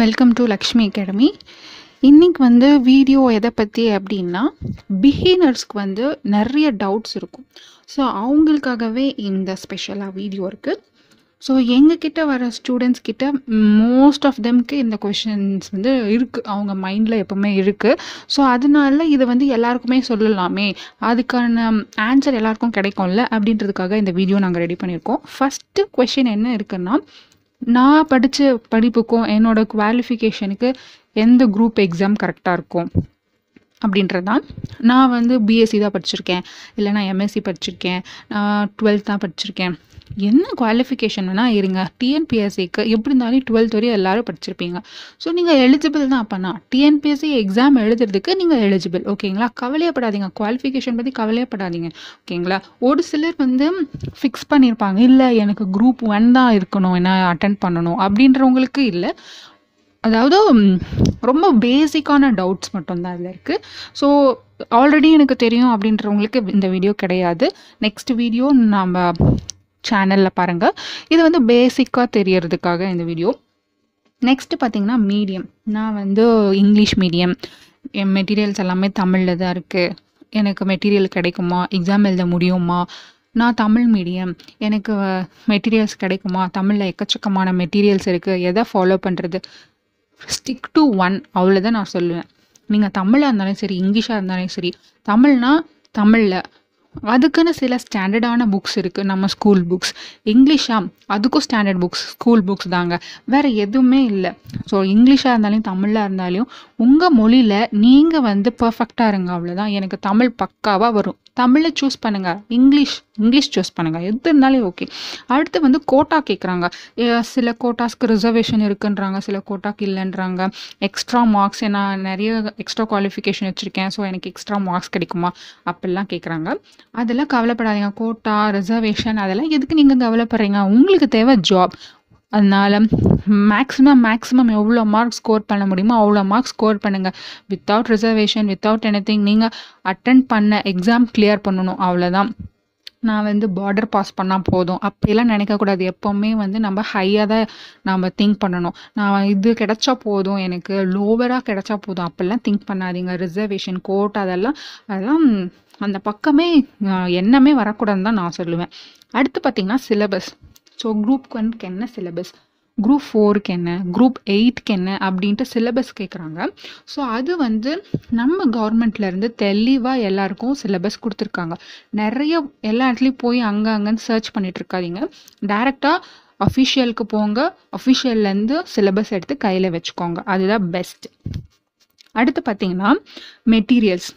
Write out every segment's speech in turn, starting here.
Welcome to Lakshmi academy இன்னைக்கு வந்து video எதை பற்றி அப்படின்னா பிகினர்ஸ்க்கு வந்து நிறைய டவுட்ஸ் இருக்கும். ஸோ அவங்களுக்காகவே இந்த ஸ்பெஷலாக வீடியோ இருக்குது ஸோ எங்ககிட்ட வர ஸ்டூடெண்ட்ஸ் கிட்ட மோஸ்ட் ஆஃப் தெம்க்கு இந்த கொஷின்ஸ் வந்து இருக்குது அவங்க மைண்டில் எப்போவுமே இருக்குது ஸோ அதனால இதை வந்து எல்லாருக்குமே சொல்லலாமே. அதுக்கான ஆன்சர் எல்லாருக்கும் கிடைக்கும்ல அப்படின்றதுக்காக இந்த வீடியோ நாங்கள் ரெடி பண்ணியிருக்கோம். ஃபஸ்ட்டு கொஷின் என்ன இருக்குன்னா நான் படித்த படிப்புக்கும் என்னோடய குவாலிஃபிகேஷனுக்கு எந்த குரூப் எக்ஸாம் கரெக்டாக இருக்கும் அப்படின்றது தான் நான் வந்து பிஎஸ்சி தான் படிச்சிருக்கேன். இல்லை நான் எம்எஸ்சி படிச்சிருக்கேன். நான் டுவெல்த் தான் படிச்சிருக்கேன். என்ன குவாலிஃபிகேஷன் வேணால் இருங்க. டிஎன்பிஎஸ்சிக்கு எப்படி இருந்தாலும் டுவெல்த் வரையும் எல்லாரும் படிச்சிருப்பீங்க. ஸோ நீங்கள் எலிஜிபிள் தான் அப்போனா டிஎன்பிஎஸ்சி எக்ஸாம் எழுதுறதுக்கு நீங்கள் எலிஜிபிள் ஓகேங்களா கவலையப்படாதீங்க. குவாலிஃபிகேஷன் பற்றி கவலையப்படாதீங்க. ஓகேங்களா ஒரு சிலர் வந்து ஃபிக்ஸ் பண்ணியிருப்பாங்க இல்லை எனக்கு குரூப் ஒன் தான் இருக்கணும். என்ன அட்டன் பண்ணணும். அப்படின்றவங்களுக்கு இல்லை. அதாவது ரொம்ப பேசிக்கான டவுட்ஸ் மட்டும்தான் அதில் இருக்குது ஸோ ஆல்ரெடி எனக்கு தெரியும் அப்படின்றவங்களுக்கு இந்த வீடியோ கிடையாது. நெக்ஸ்ட் வீடியோ நம்ம சேனலில் பாருங்கள் இது வந்து பேசிக்காக தெரியறதுக்காக இந்த வீடியோ நெக்ஸ்ட்டு பார்த்தீங்கன்னா மீடியம் நான் வந்து இங்கிலீஷ் மீடியம் என் மெட்டீரியல்ஸ் எல்லாமே தமிழில் தான் இருக்குது எனக்கு மெட்டீரியல் கிடைக்குமா? எக்ஸாம் எழுத முடியுமா? நான் தமிழ் மீடியம் எனக்கு மெட்டீரியல்ஸ் கிடைக்குமா? தமிழில் எக்கச்சக்கமான மெட்டீரியல்ஸ் இருக்குது எதை ஃபாலோ பண்ணுறது ஸ்டிக் டு ஒன் அவ்வளோதான் நான் சொல்லுவேன். நீங்கள் தமிழாக இருந்தாலும் சரி இங்கிலீஷாக இருந்தாலும் சரி தமிழ்னால் தமிழில். அதுக்குன்னு சில ஸ்டாண்டர்டான புக்ஸ் இருக்குது நம்ம ஸ்கூல் புக்ஸ் இங்கிலீஷா அதுக்கும் ஸ்டாண்டர்ட் புக்ஸ் ஸ்கூல் புக்ஸ் தாங்க. வேறு எதுவுமே இல்லை. ஸோ இங்கிலீஷாக இருந்தாலும் தமிழாக இருந்தாலும் உங்கள் மொழியில் நீங்கள் வந்து பர்ஃபெக்டாக இருங்க அவ்வளோதான் எனக்கு தமிழ் பக்காவாக வரும். தமிழை சூஸ் பண்ணுங்கள் இங்கிலீஷ் இங்கிலீஷ் சூஸ் பண்ணுங்கள் எது இருந்தாலும் ஓகே அடுத்து வந்து கோட்டா கேட்குறாங்க சில கோட்டாஸ்க்கு ரிசர்வேஷன் இருக்குன்றாங்க சில கோட்டாக்கு இல்லைன்றாங்க. எக்ஸ்ட்ரா மார்க்ஸ் நான் நிறைய எக்ஸ்ட்ரா குவாலிஃபிகேஷன் வச்சுருக்கேன். ஸோ எனக்கு எக்ஸ்ட்ரா மார்க்ஸ் கிடைக்குமா? அப்படிலாம் கேட்குறாங்க அதெல்லாம் கவலைப்படாதீங்க. கோட்டா ரிசர்வேஷன் அதெல்லாம் எதுக்கு நீங்கள் கவலைப்படுறீங்க? உங்களுக்கு தேவை ஜாப் அதனால் மேக்ஸிமம் மேக்ஸிமம் எவ்வளோ மார்க் ஸ்கோர் பண்ண முடியுமோ அவ்வளோ மார்க் ஸ்கோர் பண்ணுங்கள் without reservation without any thing நீங்கள் அட்டன் பண்ண எக்ஸாம் கிளியர் பண்ணணும். அவ்வளோதான். நான் வந்து பார்டர் பாஸ் பண்ணால் போதும். அப்படிலாம் நினைக்கக்கூடாது. எப்போவுமே வந்து நம்ம ஹையாக தான் நம்ம திங்க் பண்ணணும். நான் இது கிடைச்சா போதும். எனக்கு லோவராக கிடைச்சா போதும். அப்படிலாம் திங்க் பண்ணாதீங்க. ரிசர்வேஷன் கோட் அதெல்லாம் அதெல்லாம் அந்த பக்கமே எண்ணமே வரக்கூடாதுன்னு தான் நான் சொல்லுவேன். அடுத்து பார்த்தீங்கன்னா சிலபஸ் ஸோ குரூப் ஒன்க்கு என்ன சிலபஸ் குரூப் ஃபோருக்கு என்ன குரூப் எயிட்க்கு என்ன அப்படின்ட்டு சிலபஸ் கேட்குறாங்க ஸோ அது வந்து நம்ம கவர்மெண்ட்லேருந்து தெளிவாக எல்லாருக்கும் சிலபஸ் கொடுத்துருக்காங்க. நிறைய எல்லா இடத்துலையும் போய் அங்கே அங்கேன்னு சர்ச் பண்ணிட்டு இருக்காதிங்க. டேரெக்டாக அஃபிஷியலுக்கு போங்க. அஃபிஷியல்லேருந்து சிலபஸ் எடுத்து கையில் வச்சுக்கோங்க. அதுதான் பெஸ்ட் அடுத்து பார்த்தீங்கன்னா மெட்டீரியல்ஸ்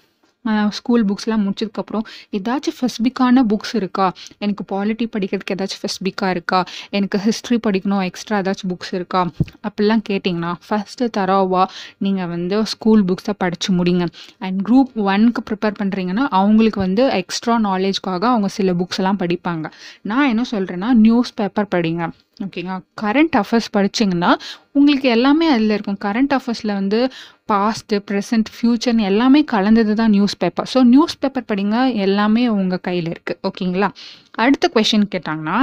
ஸ்கூல் புக்ஸ்லாம் முடிச்சதுக்கப்புறம் ஏதாச்சும் ஃபெஸ்பிக்கான புக்ஸ் இருக்கா? எனக்கு பாலிட்டி படிக்கிறதுக்கு ஏதாச்சும் ஃபெஸ்பிக்காக இருக்கா? எனக்கு ஹிஸ்ட்ரி படிக்கணும் எக்ஸ்ட்ரா ஏதாச்சும் புக்ஸ் இருக்கா? அப்படிலாம் கேட்டிங்கன்னா ஃபஸ்ட்டு தரோவா நீங்கள் வந்து ஸ்கூல் புக்ஸை படித்து முடிங்க. அண்ட் குரூப் ஒன்க்கு ப்ரிப்பேர் பண்ணுறீங்கன்னா அவங்களுக்கு வந்து எக்ஸ்ட்ரா நாலேஜ்க்காக அவங்க சில புக்ஸ் எல்லாம் படிப்பாங்க. நான் என்ன சொல்கிறேன்னா நியூஸ் பேப்பர் படிங்க ஓகேங்களா கரண்ட் அஃபேர்ஸ் படிச்சிங்கன்னா உங்களுக்கு எல்லாமே அதில் இருக்கும். கரண்ட் அஃபேர்ஸில் வந்து பாஸ்ட்டு ப்ரெசன்ட் ஃப்யூச்சர்னு எல்லாமே கலந்தது தான் newspaper so newspaper படிங்க எல்லாமே உங்கள் கையில் இருக்குது ஓகேங்களா அடுத்த கொஷின் கேட்டாங்கன்னா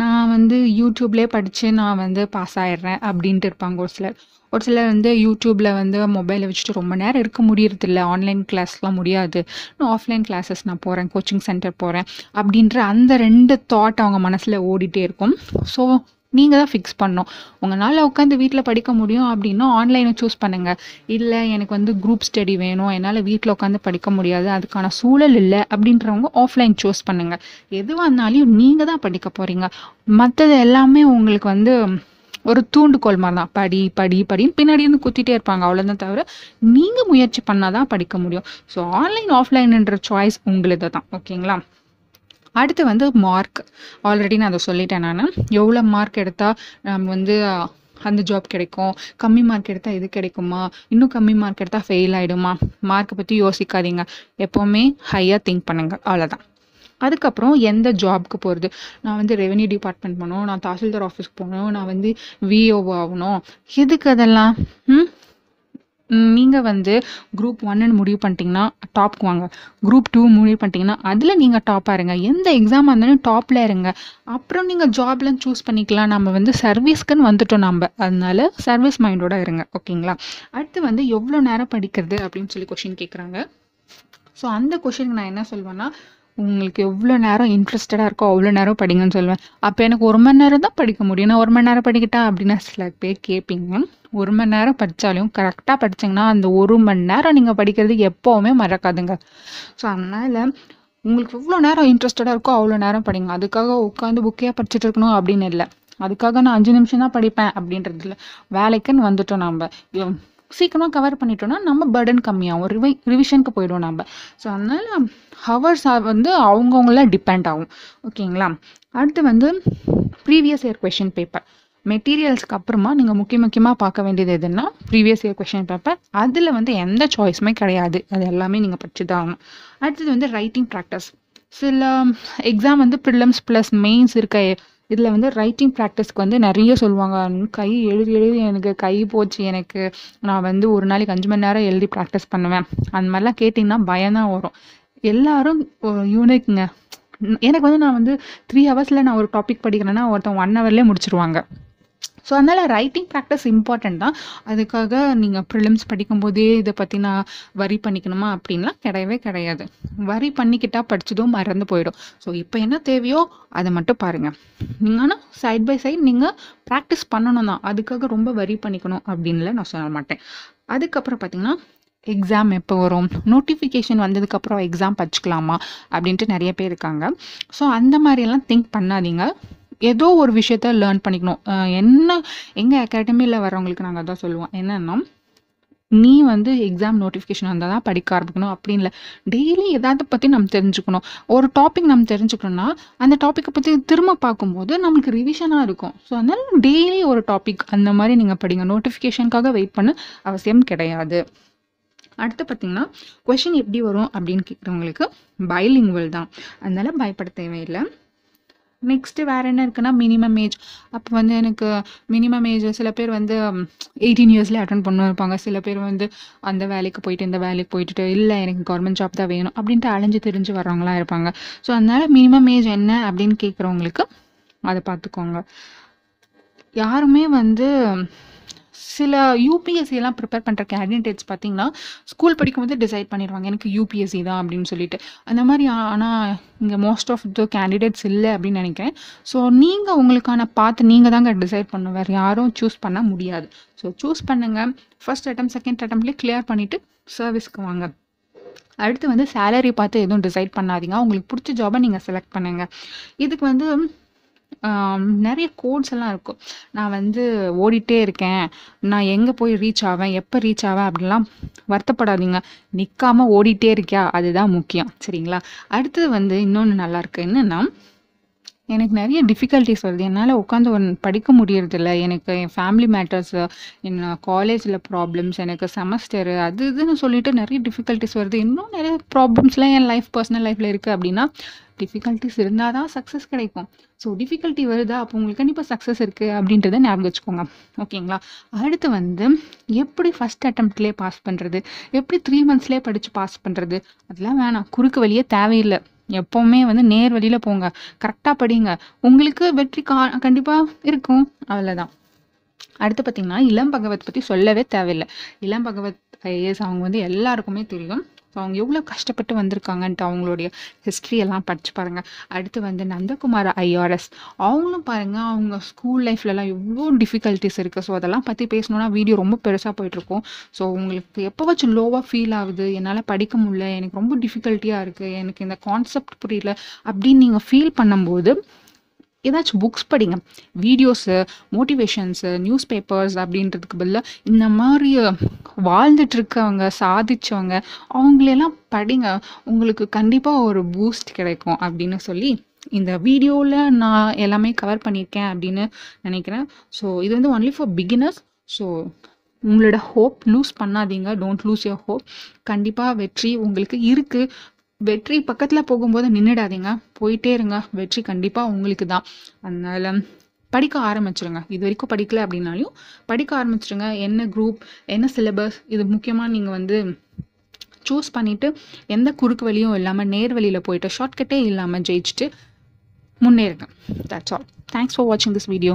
நான் வந்து யூடியூப்லேயே படித்து நான் வந்து பாஸ் ஆயிடுறேன் அப்படின்ட்டு இருப்பாங்க ஒரு சிலர். ஒரு சிலர் வந்து யூடியூப்பில் வந்து மொபைலை வச்சுட்டு ரொம்ப நேரம் இருக்க முடியறதில்ல. ஆன்லைன் கிளாஸ்லாம் முடியாது. நான் ஆஃப்லைன் கிளாஸஸ் நான் போகிறேன் கோச்சிங் சென்டர் போகிறேன் அப்படின்ற அந்த ரெண்டு தாட் அவங்க மனசில் ஓடிட்டே இருக்கும். ஸோ நீங்கள் தான் ஃபிக்ஸ் பண்ணணும். உங்களால் உட்காந்து வீட்டில் படிக்க முடியும் அப்படின்னா ஆன்லைனை சூஸ் பண்ணுங்கள் இல்லை எனக்கு வந்து குரூப் ஸ்டடி வேணும். என்னால் வீட்டில் உட்காந்து படிக்க முடியாது. அதுக்கான சூழல் இல்லை அப்படின்றவங்க ஆஃப்லைன் சூஸ் பண்ணுங்கள் எதுவாக இருந்தாலும் நீங்கள் தான் படிக்க போகிறீங்க மற்றது எல்லாமே உங்களுக்கு வந்து ஒரு தூண்டுகோல் மாதிரி தான். படி படி படின்னு பின்னாடி இருந்து குத்திட்டே இருப்பாங்க. அவ்வளோதான் தவிர நீங்கள் முயற்சி பண்ணால் தான் படிக்க முடியும். ஸோ ஆன்லைன் ஆஃப்லைன்ன்ற சாய்ஸ் உங்களுது தான் ஓகேங்களா அடுத்து வந்து மார்க் ஆல்ரெடி நான் அதை சொல்லிட்டேன் நான். எவ்வளோ மார்க் எடுத்தால் நம்ம வந்து அந்த ஜாப் கிடைக்கும்? கம்மி மார்க் எடுத்தால் இது கிடைக்குமா? இன்னும் கம்மி மார்க் எடுத்தால் ஃபெயில் ஆகிடுமா மார்க்கை பற்றி யோசிக்காதீங்க. எப்போவுமே ஹையாக திங்க் பண்ணுங்கள் அவ்வளோதான் அதுக்கப்புறம் எந்த ஜாப்க்கு போகிறது நான் வந்து ரெவென்யூ டிபார்ட்மெண்ட் போகணும். நான் தாசில்தார் ஆஃபீஸ்க்கு போகணும். நான் வந்து விஓ ஆகணும். எதுக்கு அதெல்லாம்? ம்? நீங்கள் வந்து குரூப் ஒன்னு முடிவு பண்ணிட்டீங்கன்னா டாப்க்கு வாங்க. குரூப் டூ முடிவு பண்ணிட்டீங்கன்னா அதில் நீங்கள் டாப்பாக இருங்க. எந்த எக்ஸாம் இருந்தாலும் டாப்பில் இருங்க. அப்புறம் நீங்கள் ஜாப்லாம் சூஸ் பண்ணிக்கலாம். நம்ம வந்து சர்வீஸ்க்குன்னு வந்துட்டோம் நம்ம. அதனால சர்வீஸ் மைண்டோட இருங்க. ஓகேங்களா அடுத்து வந்து எவ்வளோ நேரம் படிக்கிறது அப்படின்னு சொல்லி கொஷின் கேட்குறாங்க ஸோ அந்த கொஷனுக்கு நான் என்ன சொல்வேன்னா உங்களுக்கு எவ்வளோ நேரம் இன்ட்ரெஸ்டடாக இருக்கோ அவ்வளோ நேரம் படிங்கன்னு சொல்லுவேன். அப்போ எனக்கு ஒரு மணி நேரம் தான் படிக்க முடியும். நான் ஒரு மணி நேரம் படிக்கிட்டா அப்படின்னு சில பேர் கேட்பீங்க. ஒரு மணி நேரம் படித்தாலும் கரெக்டாக படிச்சிங்கன்னா அந்த ஒரு மணி நேரம் நீங்கள் படிக்கிறது எப்போவுமே மறக்காதுங்க. ஸோ அதனால் உங்களுக்கு எவ்வளோ நேரம் இன்ட்ரெஸ்டடாக இருக்கோ அவ்வளோ நேரம் படிங்க. அதுக்காக உட்காந்து புக்கே படிச்சுட்டு இருக்கணும் அப்படின்னு இல்லை. அதுக்காக நான் அஞ்சு நிமிஷம் தான் படிப்பேன் அப்படின்றது இல்லை. வேலைக்குன்னு வந்துட்டோம் நம்ம சீக்கிரமாக கவர் பண்ணிட்டோம்னா நம்ம பர்டன் கம்மியாகும். ரிவை ரிவிஷனுக்கு போயிடுவோம் நம்ம ஸோ அதனால் ஹவர்ஸ் வந்து அவங்கவுங்கள டிபெண்ட் ஆகும். ஓகேங்களா? அடுத்து வந்து ப்ரீவியஸ் இயர் கொஷின் பேப்பர் மெட்டீரியல்ஸ்க்கு அப்புறமா நீங்கள் முக்கிய முக்கியமாக பார்க்க வேண்டியது எதுன்னா ப்ரீவியஸ் இயர் கொஷின் பேப்பர் அதில் வந்து எந்த சாய்ஸுமே கிடையாது. அது எல்லாமே நீங்கள் படிச்சு தான் ஆகணும். அடுத்தது வந்து ரைட்டிங் ப்ராக்டிஸ் சில எக்ஸாம் வந்து ப்ரிலிம்ஸ் ப்ளஸ் மெயின்ஸ் இருக்க இதில் வந்து ரைட்டிங் ப்ராக்டிஸ்க்கு வந்து நிறைய சொல்லுவாங்க. கை எழுதி எழுதி எனக்கு கை போச்சு எனக்கு. நான் வந்து ஒரு நாளைக்கு அஞ்சு மணி நேரம் எழுதி ப்ராக்டிஸ் பண்ணுவேன். அந்த மாதிரிலாம் கேட்டிங்கன்னா பயம்தான் வரும். எல்லாரும் யூனிக்ங்க எனக்கு வந்து நான் வந்து த்ரீ ஹவர்ஸில் நான் ஒரு டாபிக் படிக்கிறேன்னா ஒருத்தன் ஒன் ஹவர்லேயே முடிச்சிருவாங்க. ஸோ அதனால் ரைட்டிங் ப்ராக்டிஸ் இம்பார்ட்டண்ட் தான். அதுக்காக நீங்கள் ப்ரிலிம்ஸ் படிக்கும்போதே இதை பற்றி நான் வரி பண்ணிக்கணுமா அப்படின்லாம் கிடையவே கிடையாது. வரி பண்ணிக்கிட்டால் படிச்சதும் மறந்து போயிடும். ஸோ இப்போ என்ன தேவையோ அதை மட்டும் பாருங்கள் நீங்கள் ஆனால் சைட் பை சைட் நீங்கள் ப்ராக்டிஸ் பண்ணணும் தான். அதுக்காக ரொம்ப வரி பண்ணிக்கணும் அப்படின்ல நான் சொல்ல மாட்டேன். அதுக்கப்புறம் பார்த்தீங்கன்னா எக்ஸாம் எப்போ வரும்? நோட்டிஃபிகேஷன் வந்ததுக்கப்புறம் எக்ஸாம் படிச்சுக்கலாமா? அப்படின்ட்டு நிறைய பேர் இருக்காங்க. ஸோ அந்த மாதிரியெல்லாம் திங்க் பண்ணாதீங்க. ஏதோ ஒரு விஷயத்த லேர்ன் பண்ணிக்கணும். என்ன எங்கள் அகாடமியில் வரவங்களுக்கு நாங்கள் அதான் சொல்லுவோம். என்னென்னா நீ வந்து எக்ஸாம் நோட்டிஃபிகேஷன் வந்தால் தான் படிக்க ஆரம்பிக்கணும் அப்படின்னு இல்லை. டெய்லி எதாவது பற்றி நம்ம தெரிஞ்சுக்கணும். ஒரு டாபிக் நம்ம தெரிஞ்சுக்கணும்னா அந்த டாப்பிக்கை பற்றி திரும்ப பார்க்கும்போது நம்மளுக்கு ரிவிஷனாக இருக்கும். ஸோ அதனால டெய்லி ஒரு டாபிக் அந்த மாதிரி நீங்கள் படிங்க. நோட்டிஃபிகேஷனுக்காக வெயிட் பண்ண. அவசியம் கிடையாது. அடுத்து பார்த்தீங்கன்னா கொஷின் எப்படி வரும் அப்படின்னு கேட்குறவங்களுக்கு பைலிங்குவல் தான். அதனால பயப்பட தேவையில்லை. நெக்ஸ்ட்டு வேறு என்ன இருக்குன்னா மினிமம் ஏஜ் அப்போ வந்து எனக்கு மினிமம் ஏஜ் சில பேர் வந்து எயிட்டீன் இயர்ஸ்லேயே அட்டன் பண்ண இருப்பாங்க. சில பேர் வந்து அந்த வேலைக்கு போயிட்டு இந்த வேலைக்கு போயிட்டு இல்லை எனக்கு கவர்மெண்ட் ஜாப் தான் வேணும் அப்படின்ட்டு அலைஞ்சு தெரிஞ்சு வர்றவங்களாம் இருப்பாங்க. ஸோ அதனால மினிமம் ஏஜ் என்ன அப்படின்னு கேட்குறவங்களுக்கு அதை பார்த்துக்கோங்க. யாருமே வந்து சில யூபிஎஸ்சி எல்லாம் ப்ரிப்பேர் பண்ணுற கேண்டிடேட்ஸ் பார்த்தீங்கன்னா ஸ்கூல் படிக்கும்போது டிசைட் பண்ணிடுவாங்க. எனக்கு யூபிஎஸ்சி தான் அப்படின்னு சொல்லிட்டு. அந்த மாதிரி ஆனால் இங்கே மோஸ்ட் ஆஃப் த கேண்டிடேட்ஸ் இல்லை அப்படின்னு நினைக்கிறேன். ஸோ நீங்கள் உங்களுக்கான பார்த்து நீங்கள் தாங்க டிசைட் பண்ணணும். வேறு யாரும் சூஸ் பண்ண முடியாது. ஸோ சூஸ் பண்ணுங்கள் ஃபர்ஸ்ட் அட்டம் செகண்ட் அட்டம்ப்ட்லேயே கிளியர் பண்ணிவிட்டு சர்வீஸ்க்கு வாங்க. அடுத்து வந்து சேலரி பார்த்து எதுவும் டிசைட் பண்ணாதீங்க. உங்களுக்கு பிடிச்ச ஜாபை நீங்கள் செலக்ட் பண்ணுங்கள் இதுக்கு வந்து நிறைய கோட்ஸ் எல்லாம் இருக்கும். நான் வந்து ஓடிட்டே இருக்கேன். நான் எங்கே போய் ரீச் ஆவேன்? எப்போ ரீச் ஆவேன்? அப்படிலாம் வருத்தப்படாதீங்க. நிற்காம ஓடிட்டே இருக்கியா? அதுதான் முக்கியம். சரிங்களா? அடுத்தது வந்து இன்னொன்று நல்லாயிருக்கு என்னென்னா எனக்கு நிறைய டிஃபிகல்ட்டிஸ் வருது. என்னால் உட்காந்து ஒன் படிக்க முடியறதில்ல. எனக்கு என் ஃபேமிலி மேட்டர்ஸு என்ன காலேஜில் ப்ராப்ளம்ஸ் எனக்கு செமஸ்டரு அது இதுன்னு சொல்லிட்டு நிறைய டிஃபிகல்ட்டிஸ் வருது. இன்னும் நிறைய ப்ராப்ளம்ஸ்லாம் என் லைஃப் பர்சனல் லைஃப்பில் இருக்குது அப்படின்னா டிஃபிகல்ட்டிஸ் இருந்தால் தான் சக்ஸஸ் கிடைக்கும். ஸோ டிஃபிகல்ட்டி வருதா? அப்போ உங்களுக்கு கண்டிப்பாக சக்ஸஸ் இருக்குது அப்படின்றத ஞாபகம் வச்சுக்கோங்க. ஓகேங்களா அடுத்து வந்து எப்படி ஃபஸ்ட் அட்டம்ப்ட்லேயே பாஸ் பண்ணுறது எப்படி த்ரீ மந்த்ஸ்லேயே படித்து பாஸ் பண்ணுறது அதெல்லாம் வேணாம். குறுக்கு வழியே தேவையில்லை. எப்போவுமே வந்து நேர் வழியில் போங்க. கரெக்டாக படிங்க. உங்களுக்கு வெற்றி கா கண்டிப்பாக இருக்கும். அவ்வளோதான் அடுத்து பார்த்தீங்கன்னா இளம் பகவத் பற்றி சொல்லவே தேவையில்லை. இளம் பகவத் ஐஏஎஸ் அவங்க வந்து எல்லாருக்குமே தெரியும். ஸோ அவங்க எவ்வளோ கஷ்டப்பட்டு வந்திருக்காங்கன்ட்டு அவங்களுடைய ஹிஸ்ட்ரி எல்லாம் படித்து பாருங்கள் அடுத்து வந்து நந்தகுமார் ஐஆர்எஸ் அவங்களும் பாருங்கள் அவங்க ஸ்கூல் லைஃப்லலாம் எவ்வளோ டிஃபிகல்ட்டிஸ் இருக்குது ஸோ அதெல்லாம் பற்றி பேசணுன்னா வீடியோ ரொம்ப பெருசாக போயிட்டுருக்கும். ஸோ உங்களுக்கு எப்போ வச்சு லோவாக ஃபீல் ஆகுது? என்னால் படிக்க முடியல. எனக்கு ரொம்ப டிஃபிகல்ட்டியாக இருக்குது எனக்கு இந்த கான்செப்ட் புரியல. அப்படின்னு நீங்கள் ஃபீல் பண்ணும்போது ஏதாச்சும் புக்ஸ் படிங்க. வீடியோஸு மோட்டிவேஷன்ஸு நியூஸ் பேப்பர்ஸ் அப்படின்றதுக்கு பதிலாக இந்த மாதிரி வாழ்ந்துட்டுருக்கவங்க சாதிச்சவங்க அவங்களெல்லாம் படிங்க. உங்களுக்கு கண்டிப்பாக ஒரு பூஸ்ட் கிடைக்கும் அப்படின்னு சொல்லி இந்த வீடியோவில் நான் எல்லாமே கவர் பண்ணியிருக்கேன் அப்படின்னு நினைக்கிறேன். ஸோ இது வந்து ஒன்லி ஃபார் பிகினர்ஸ் ஸோ உங்களோட ஹோப் லூஸ் பண்ணாதீங்க. டோன்ட் லூஸ் யோர் ஹோப் கண்டிப்பாக வெற்றி உங்களுக்கு இருக்குது வெற்றி பக்கத்தில் போகும்போது நின்றுடாதீங்க போயிட்டே இருங்க. வெற்றி கண்டிப்பாக உங்களுக்கு தான் அதனால் படிக்க ஆரம்பிச்சிருங்க. இது வரைக்கும் படிக்கல அப்படின்னாலையும் படிக்க ஆரம்பிச்சிருங்க. என்ன குரூப் என்ன சிலபஸ் இது முக்கியமாக நீங்கள் வந்து சூஸ் பண்ணிவிட்டு எந்த குறுக்கு வழியும் இல்லாமல் நேர் வழியில் போயிட்டு ஷார்ட்கட்டே இல்லாமல் ஜெயிச்சுட்டு முன்னேறுங்க. தட்ஸ் ஆல் தேங்க்ஸ் ஃபார் வாட்சிங் திஸ் வீடியோ